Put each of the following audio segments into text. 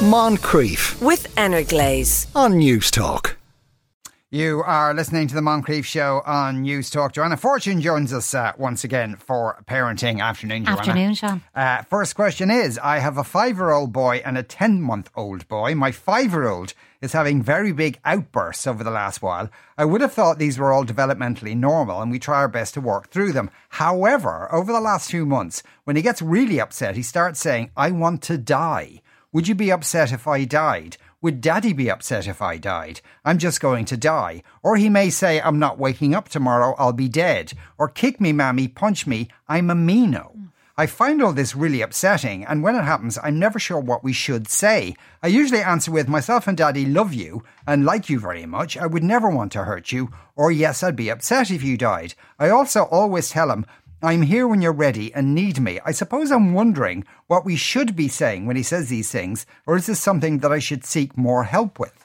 Moncrieff with Energlaze. on News Talk. You are listening to the Moncrieff Show on News Talk. Joanna Fortune joins us uh, once again for parenting afternoon. Joanna. Afternoon, Sean. Uh, first question is: I have a five-year-old boy and a ten-month-old boy. My five-year-old is having very big outbursts over the last while. I would have thought these were all developmentally normal, and we try our best to work through them. However, over the last few months, when he gets really upset, he starts saying, "I want to die." Would you be upset if I died? Would daddy be upset if I died? I'm just going to die. Or he may say, I'm not waking up tomorrow, I'll be dead. Or kick me, mammy, punch me, I'm a meano. I find all this really upsetting, and when it happens, I'm never sure what we should say. I usually answer with, Myself and Daddy love you and like you very much. I would never want to hurt you. Or, Yes, I'd be upset if you died. I also always tell him, I'm here when you're ready and need me. I suppose I'm wondering what we should be saying when he says these things, or is this something that I should seek more help with?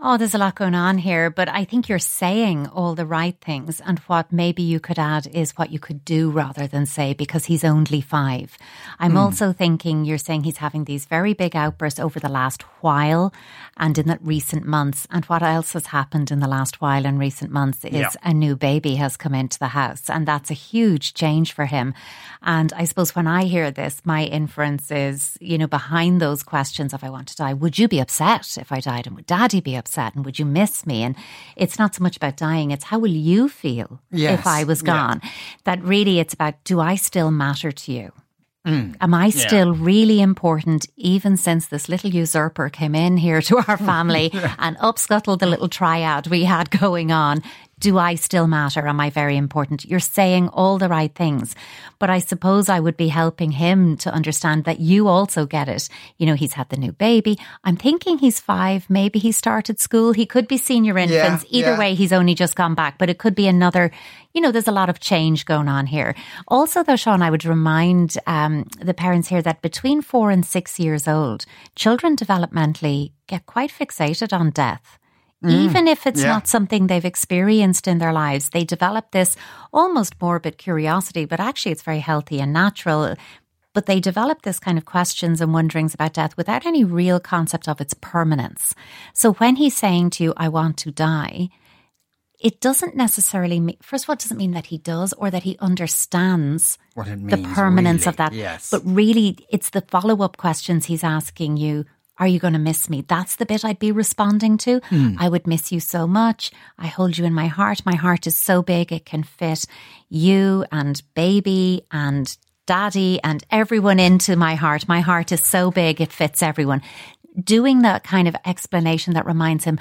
Oh, there's a lot going on here, but I think you're saying all the right things. And what maybe you could add is what you could do rather than say, because he's only five. I'm hmm. also thinking you're saying he's having these very big outbursts over the last while and in the recent months. And what else has happened in the last while and recent months is Yeah. a new baby has come into the house. And that's a huge change for him. And I suppose when I hear this, my inference is, you know, behind those questions of I want to die, would you be upset if I died? And would daddy be upset? And would you miss me? And it's not so much about dying, it's how will you feel Yes, if I was yeah. gone? That really it's about do I still matter to you? Mm. Am I still really important, even since this little usurper came in here to our family and upscuttled the little triad we had going on? Do I still matter? Am I very important? You're saying all the right things, but I suppose I would be helping him to understand that you also get it. You know, he's had the new baby. I'm thinking he's five. Maybe he started school. He could be senior infants. Either yeah. way, he's only just gone back, but it could be another, you know, there's a lot of change going on here. Also, though, Sean, I would remind um, the parents here that between four and six years old, children developmentally get quite fixated on death. Mm. Even if it's yeah. not something they've experienced in their lives, they develop this almost morbid curiosity, but actually it's very healthy and natural. But they develop this kind of questions and wonderings about death without any real concept of its permanence. So when he's saying to you, I want to die, it doesn't necessarily mean, first of all, it doesn't mean that he does or that he understands What it the means, permanence of that. yes. But really, it's the follow up questions he's asking you. Are you going to miss me? That's the bit I'd be responding to. Hmm. I would miss you so much. I hold you in my heart. My heart is so big it can fit you and baby and daddy and everyone into my heart. My heart is so big it fits everyone. Doing that kind of explanation that reminds him,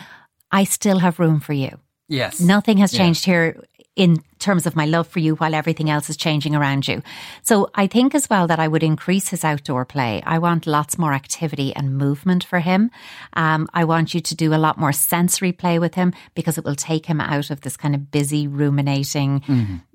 I still have room for you. Yes. Nothing has changed here in terms of my love for you while everything else is changing around you. So I think as well that I would increase his outdoor play. I want lots more activity and movement for him. Um, I want you to do a lot more sensory play with him because it will take him out of this kind of busy, ruminating,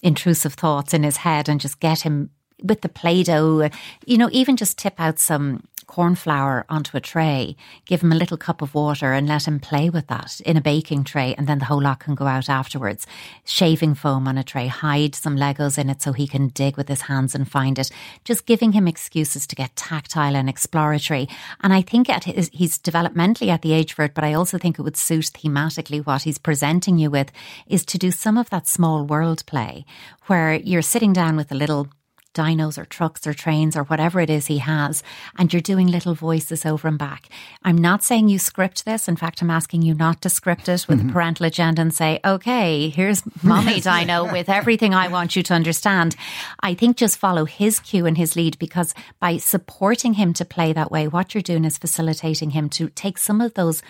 intrusive thoughts in his head and just get him with the Play Doh, you know, even just tip out some corn flour onto a tray, give him a little cup of water and let him play with that in a baking tray, and then the whole lot can go out afterwards. Shaving foam on a tray, hide some Legos in it so he can dig with his hands and find it. Just giving him excuses to get tactile and exploratory. And I think at his, he's developmentally at the age for it, but I also think it would suit thematically what he's presenting you with is to do some of that small world play where you're sitting down with a little dinos or trucks or trains or whatever it is he has, and you're doing little voices over and back. I'm not saying you script this. In fact, I'm asking you not to script it with a mm-hmm. parental agenda and say, okay, here's mommy dino with everything I want you to understand. I think just follow his cue and his lead because by supporting him to play that way, what you're doing is facilitating him to take some of those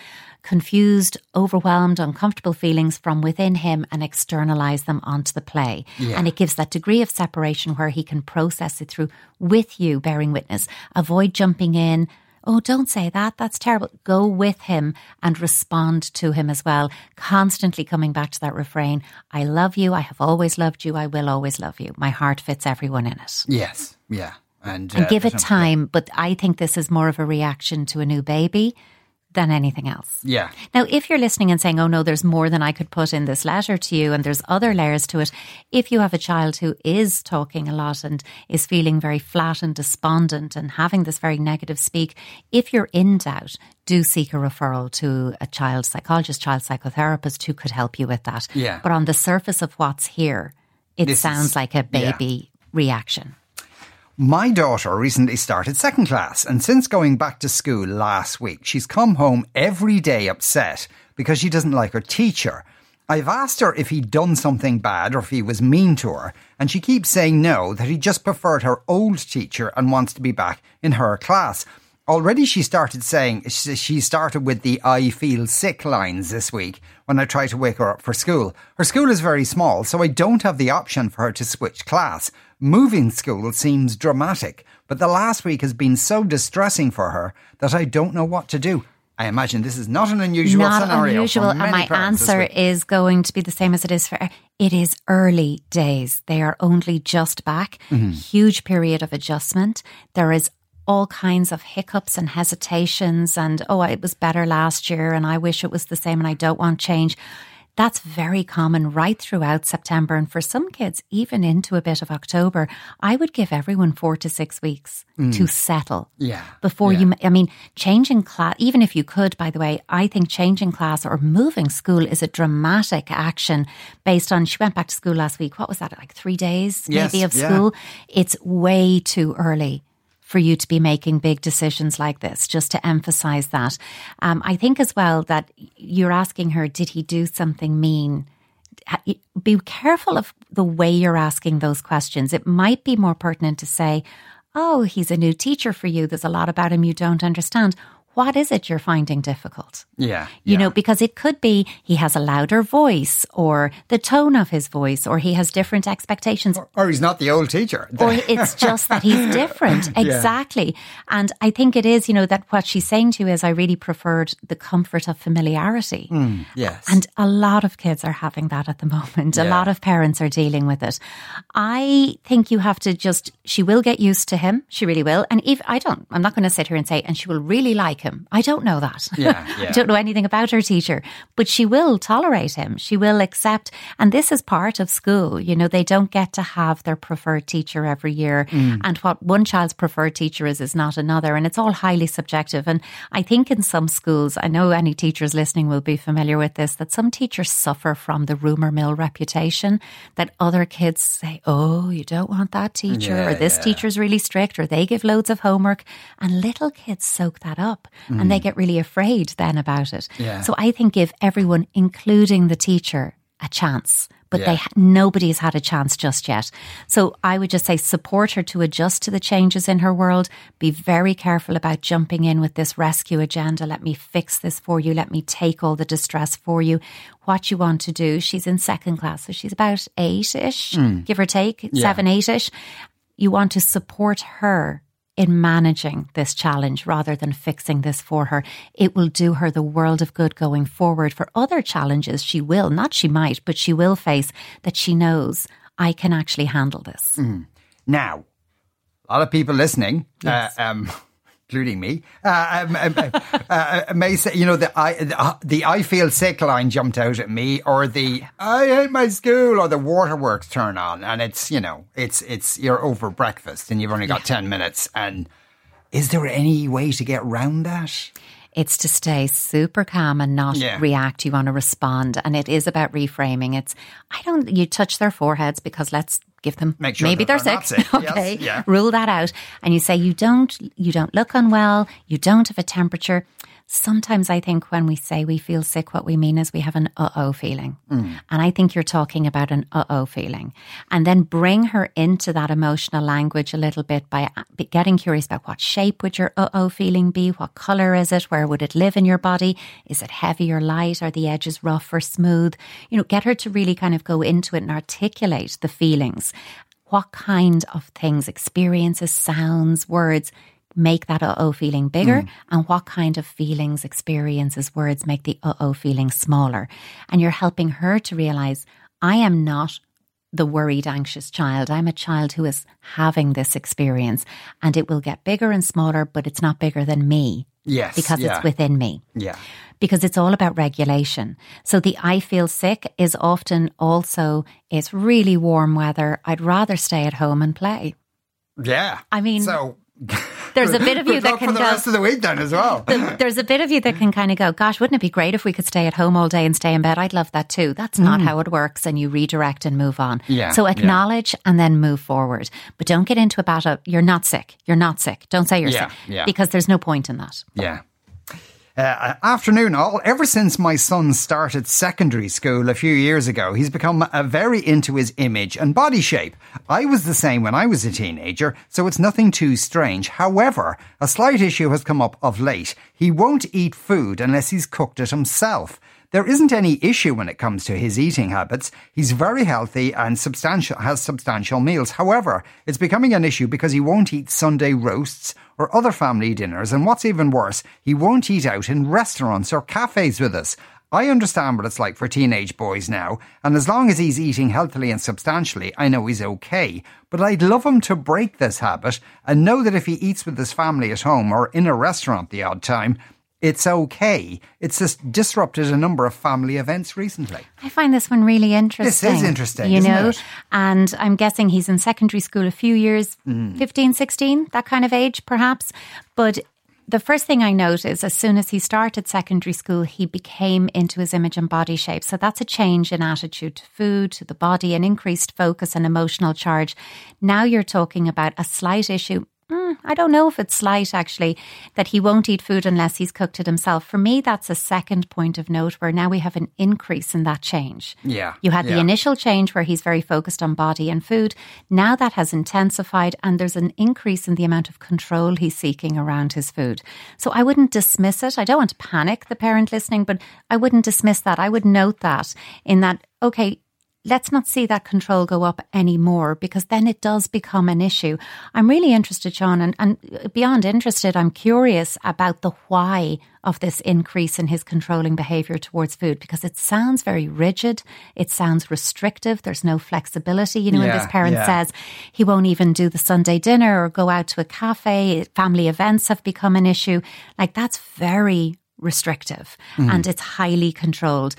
confused, overwhelmed, uncomfortable feelings from within him and externalize them onto the play. And it gives that degree of separation where he can process it through with you bearing witness. Avoid jumping in. Oh, don't say that. That's terrible. Go with him and respond to him as well. Constantly coming back to that refrain I love you. I have always loved you. I will always love you. My heart fits everyone in it. Yes. Yeah. And, And uh, give it time. But I think this is more of a reaction to a new baby than anything else. Yeah. Now, if you're listening and saying, oh no, there's more than I could put in this letter to you and there's other layers to it, if you have a child who is talking a lot and is feeling very flat and despondent and having this very negative speak, if you're in doubt, do seek a referral to a child psychologist, child psychotherapist who could help you with that. Yeah. But on the surface of what's here, it This sounds is- like a baby reaction. My daughter recently started second class, and since going back to school last week, she's come home every day upset because she doesn't like her teacher. I've asked her if he'd done something bad or if he was mean to her, and she keeps saying no, that he just preferred her old teacher and wants to be back in her class. Already she started saying, she started with the I feel sick lines this week when I try to wake her up for school. Her school is very small, so I don't have the option for her to switch class. Moving school seems dramatic, but the last week has been so distressing for her that I don't know what to do. I imagine this is not an unusual Not scenario. unusual. And my answer is going to be the same as it is for it is early days. They are only just back. Mm-hmm. Huge period of adjustment. There is all kinds of hiccups and hesitations and oh it was better last year and I wish it was the same and I don't want change. That's very common right throughout September and for some kids even into a bit of October. I would give everyone 4 to 6 weeks to settle Mm. Yeah, before yeah. you i mean changing class even if you could by the way i think changing class or moving school is a dramatic action based on she went back to school last week what was that like three days Yes, maybe of yeah. school it's way too early for you to be making big decisions like this, just to emphasize that. Um, I think as well that you're asking her, did he do something mean? Be careful of the way you're asking those questions. It might be more pertinent to say, Oh, he's a new teacher for you. There's a lot about him you don't understand. What is it you're finding difficult? Yeah. You yeah. know, because it could be he has a louder voice or the tone of his voice or he has different expectations Or he's not the old teacher. or it's just that he's different. Exactly. And I think it is, you know, that what she's saying to you is I really preferred the comfort of familiarity. Mm, yes. And a lot of kids are having that at the moment. A lot of parents are dealing with it. I think you have to just, she will get used to him. She really will. And if I don't, I'm not going to sit here and say, and she will really like him. I don't know that. Yeah, yeah. I don't know anything about her teacher, but she will tolerate him. She will accept. And this is part of school. You know, they don't get to have their preferred teacher every year. Mm. And what one child's preferred teacher is, is not another. And it's all highly subjective. And I think in some schools, I know any teachers listening will be familiar with this, that some teachers suffer from the rumor mill reputation that other kids say, Oh, you don't want that teacher, Yeah, or this yeah. teacher's really strict, or they give loads of homework. And little kids soak that up and they get really afraid then about it. Mm. Yeah. So I think give everyone, including the teacher, a chance. But Yeah. they nobody's had a chance just yet. So I would just say support her to adjust to the changes in her world. Be very careful about jumping in with this rescue agenda. Let me fix this for you. Let me take all the distress for you. What you want to do. She's in second class, so she's about eight ish, give or take, seven, eight ish. You want to support her in managing this challenge rather than fixing this for her. It will do her the world of good going forward for other challenges she will, not she might, but she will face that she knows I can actually handle this. Now, a lot of people listening, Yes. uh, um, including me, uh, um, um, uh, uh, may say, you know, the I, the, uh, the I feel sick line jumped out at me, or the I hate my school, or the waterworks turn on, and it's you know, it's it's you're over breakfast and you've only got ten minutes, and is there any way to get round that? It's to stay super calm and not Yeah. react. You want to respond. And it is about reframing. It's, I don't, you touch their foreheads because let's give them, Make sure maybe they're, they're sick. sick. Yes, okay. yeah. Rule that out. And you say, you don't, you don't look unwell. You don't have a temperature. Sometimes I think when we say we feel sick, what we mean is we have an uh oh feeling. Mm. And I think you're talking about an uh oh feeling. And then bring her into that emotional language a little bit by getting curious about what shape would your uh oh feeling be? What color is it? Where would it live in your body? Is it heavy or light? Are the edges rough or smooth? You know, get her to really kind of go into it and articulate the feelings. What kind of things, experiences, sounds, words make that uh oh feeling bigger and what kind of feelings, experiences, words make the uh oh feeling smaller. And you're helping her to realize I am not the worried, anxious child. I'm a child who is having this experience and it will get bigger and smaller, but it's not bigger than me. Yes, because yeah. it's within me. Yeah. Because it's all about regulation. So the I feel sick is often also, it's really warm weather. I'd rather stay at home and play. Yeah. I mean, so there's a bit of you that can for the go. rest of the week then as well. there's a bit of you that can kind of go, gosh, wouldn't it be great if we could stay at home all day and stay in bed? I'd love that too. That's not how it works. And you redirect and move on. Mm. Yeah, So yeah. acknowledge and then move forward. But don't get into a battle. You're not sick. You're not sick. Don't say you're Yeah, sick yeah. because there's no point in that. Yeah. Uh, afternoon, all. Ever since my son started secondary school a few years ago, he's become very into his image and body shape. I was the same when I was a teenager, so it's nothing too strange. However, a slight issue has come up of late. He won't eat food unless he's cooked it himself. There isn't any issue when it comes to his eating habits. He's very healthy and substantial, has substantial meals. However, it's becoming an issue because he won't eat Sunday roasts or other family dinners. And what's even worse, he won't eat out in restaurants or cafes with us. I understand what it's like for teenage boys now, and as long as he's eating healthily and substantially, I know he's okay. But I'd love him to break this habit and know that if he eats with his family at home or in a restaurant the odd time, it's okay. It's just disrupted a number of family events recently. I find this one really interesting. This is interesting, You know, it? and I'm guessing he's in secondary school a few years, Mm. 15, 16, that kind of age perhaps. But the first thing I note is as soon as he started secondary school, he became into his image and body shape. So that's a change in attitude to food, to the body, an increased focus and emotional charge. Now you're talking about a slight issue. Mm, I don't know if it's slight actually, that he won't eat food unless he's cooked it himself. For me, that's a second point of note where now we have an increase in that change. Yeah, You had yeah. the initial change where he's very focused on body and food. Now that has intensified, and there's an increase in the amount of control he's seeking around his food. So I wouldn't dismiss it. I don't want to panic the parent listening, but I wouldn't dismiss that. I would note that in that, okay, let's not see that control go up anymore because then it does become an issue. I'm really interested, Sean, and, and beyond interested, I'm curious about the why of this increase in his controlling behavior towards food because it sounds very rigid. It sounds restrictive. There's no flexibility. You know, when Yeah, this parent yeah. says he won't even do the Sunday dinner or go out to a cafe, family events have become an issue. Like that's very restrictive mm-hmm. and it's highly controlled.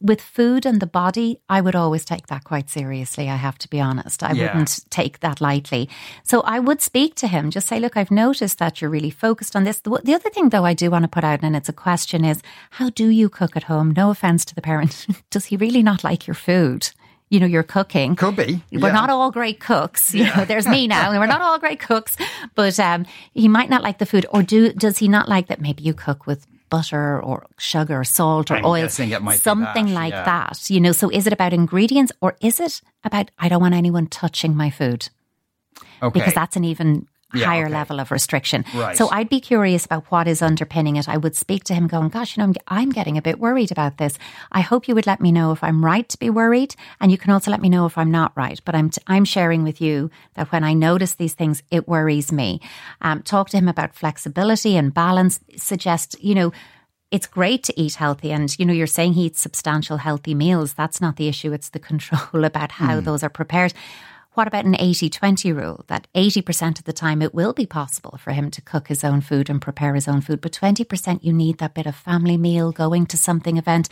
With food and the body, I would always take that quite seriously. I have to be honest. I Yeah. wouldn't take that lightly. So I would speak to him, just say, look, I've noticed that you're really focused on this. The, the other thing, though, I do want to put out, and it's a question is, how do you cook at home? No offense to the parent. Does he really not like your food? You know, your cooking. Could be. We're yeah. not all great cooks. You know, there's me now, and we're not all great cooks. But um, he might not like the food, or do does he not like that? Maybe you cook with butter or sugar or salt or I'm oil, guessing it might be something that, like yeah. that. You know, so is it about ingredients, or is it about I don't want anyone touching my food? okay. because that's an even Yeah, higher okay. level of restriction. Right. So I'd be curious about what is underpinning it. I would speak to him going, gosh, you know, I'm, I'm getting a bit worried about this. I hope you would let me know if I'm right to be worried. And you can also let me know if I'm not right. But I'm, t- I'm sharing with you that when I notice these things, it worries me. Um, talk to him about flexibility and balance. Suggest, you know, it's great to eat healthy and you know you're saying he eats substantial healthy meals that's not the issue it's the control about how those are prepared what about an 80-20 rule that 80% of the time it will be possible for him to cook his own food and prepare his own food but 20% you need that bit of family meal going to something event?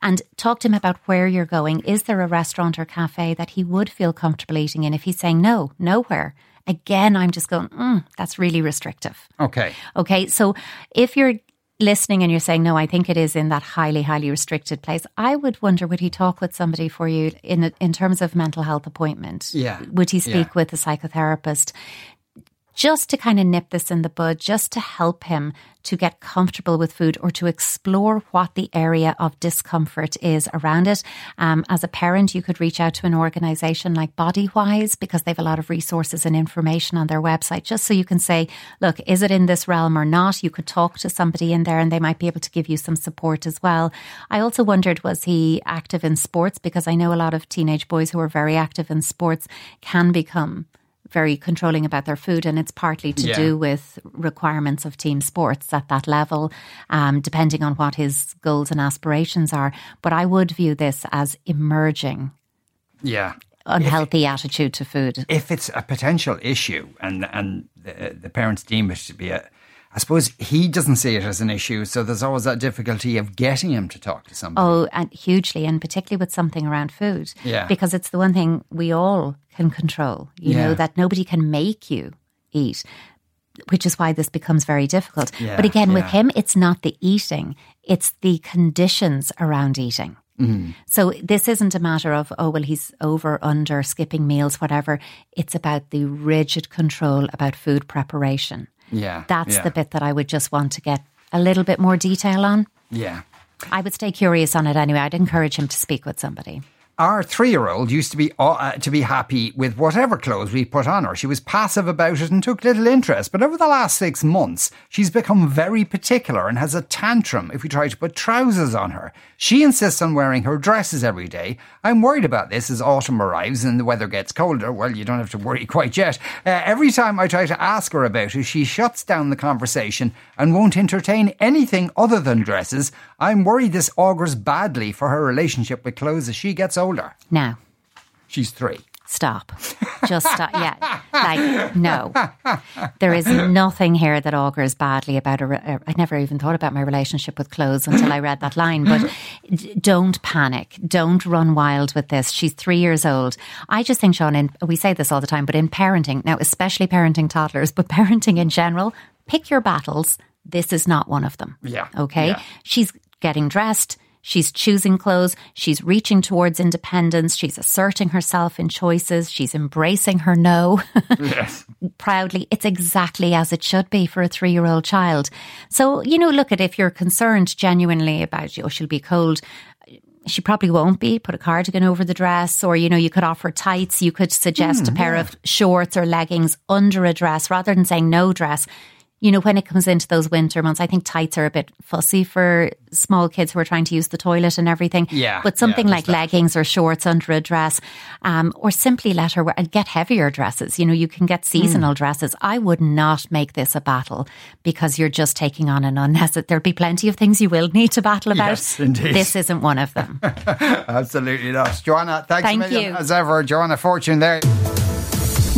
And talk to him about where you're going. Is there a restaurant or cafe that he would feel comfortable eating in if he's saying no nowhere again i'm just going mm, that's really restrictive. Okay. Okay, so if you're listening and you're saying, no, I think it is in that highly, highly restricted place, I would wonder would he talk with somebody for you in, in terms of mental health appointment? Yeah, Would he speak yeah. with a psychotherapist? Just to kind of nip this in the bud, just to help him to get comfortable with food or to explore what the area of discomfort is around it. Um, as a parent, you could reach out to an organization like Bodywhys because they have a lot of resources and information on their website, just so you can say, look, is it in this realm or not? You could talk to somebody in there and they might be able to give you some support as well. I also wondered, was he active in sports? Because I know a lot of teenage boys who are very active in sports can become very controlling about their food, and it's partly to Yeah. do with requirements of team sports at that level, um, depending on what his goals and aspirations are. But I would view this as emerging Yeah. unhealthy attitude to food. if it's a potential issue and and the, the parents deem it to be a, I suppose he doesn't see it as an issue, so there's always that difficulty of getting him to talk to somebody. Oh, and hugely, and particularly with something around food. Yeah. Because it's the one thing we all can control, you Yeah. know, that nobody can make you eat, which is why this becomes very difficult. Yeah, but again, with him, it's not the eating, it's the conditions around eating. Mm-hmm. So this isn't a matter of, oh, well, he's over, under, skipping meals, whatever. It's about the rigid control about food preparation. Yeah, That's yeah, the bit that I would just want to get a little bit more detail on. yeah. I would stay curious on it anyway. I'd encourage him to speak with somebody. Our three-year-old used to be uh, to be happy with whatever clothes we put on her. She was passive about it and took little interest. But over the last six months, she's become very particular and has a tantrum if we try to put trousers on her. She insists on wearing her dresses every day. I'm worried about this as autumn arrives and the weather gets colder. Well, you don't have to worry quite yet. Uh, every time I try to ask her about it, she shuts down the conversation and won't entertain anything other than dresses. I'm worried this augurs badly for her relationship with clothes as she gets older. Now, She's three. stop. Just stop. Yeah. Like, no. There is nothing here that augurs badly about a. re- I never even thought about my relationship with clothes until I read that line. But d- don't panic. Don't run wild with this. She's three years old. I just think, Sean, in, we say this all the time, but in parenting, now, especially parenting toddlers, but parenting in general, pick your battles. This is not one of them. Yeah. Okay. Yeah. She's getting dressed. She's choosing clothes. She's reaching towards independence. She's asserting herself in choices. She's embracing her no Yes. proudly. It's exactly as it should be for a three year old child. So, you know, look at if you're concerned genuinely about, oh, she'll be cold. She probably won't be. Put a cardigan over the dress, or you know, you could offer tights. You could suggest a hmm, pair of shorts or leggings under a dress rather than saying no dress. You know, when it comes into those winter months, I think tights are a bit fussy for small kids who are trying to use the toilet and everything. Yeah, But something yeah, like leggings or shorts under a dress, um, or simply let her wear and get heavier dresses. You know, you can get seasonal dresses. I would not make this a battle because you're just taking on an unnecessary. There'll be plenty of things you will need to battle about. Yes, indeed. This isn't one of them. Absolutely not. Joanna, thanks Thank you. as ever. Joanna Fortune there.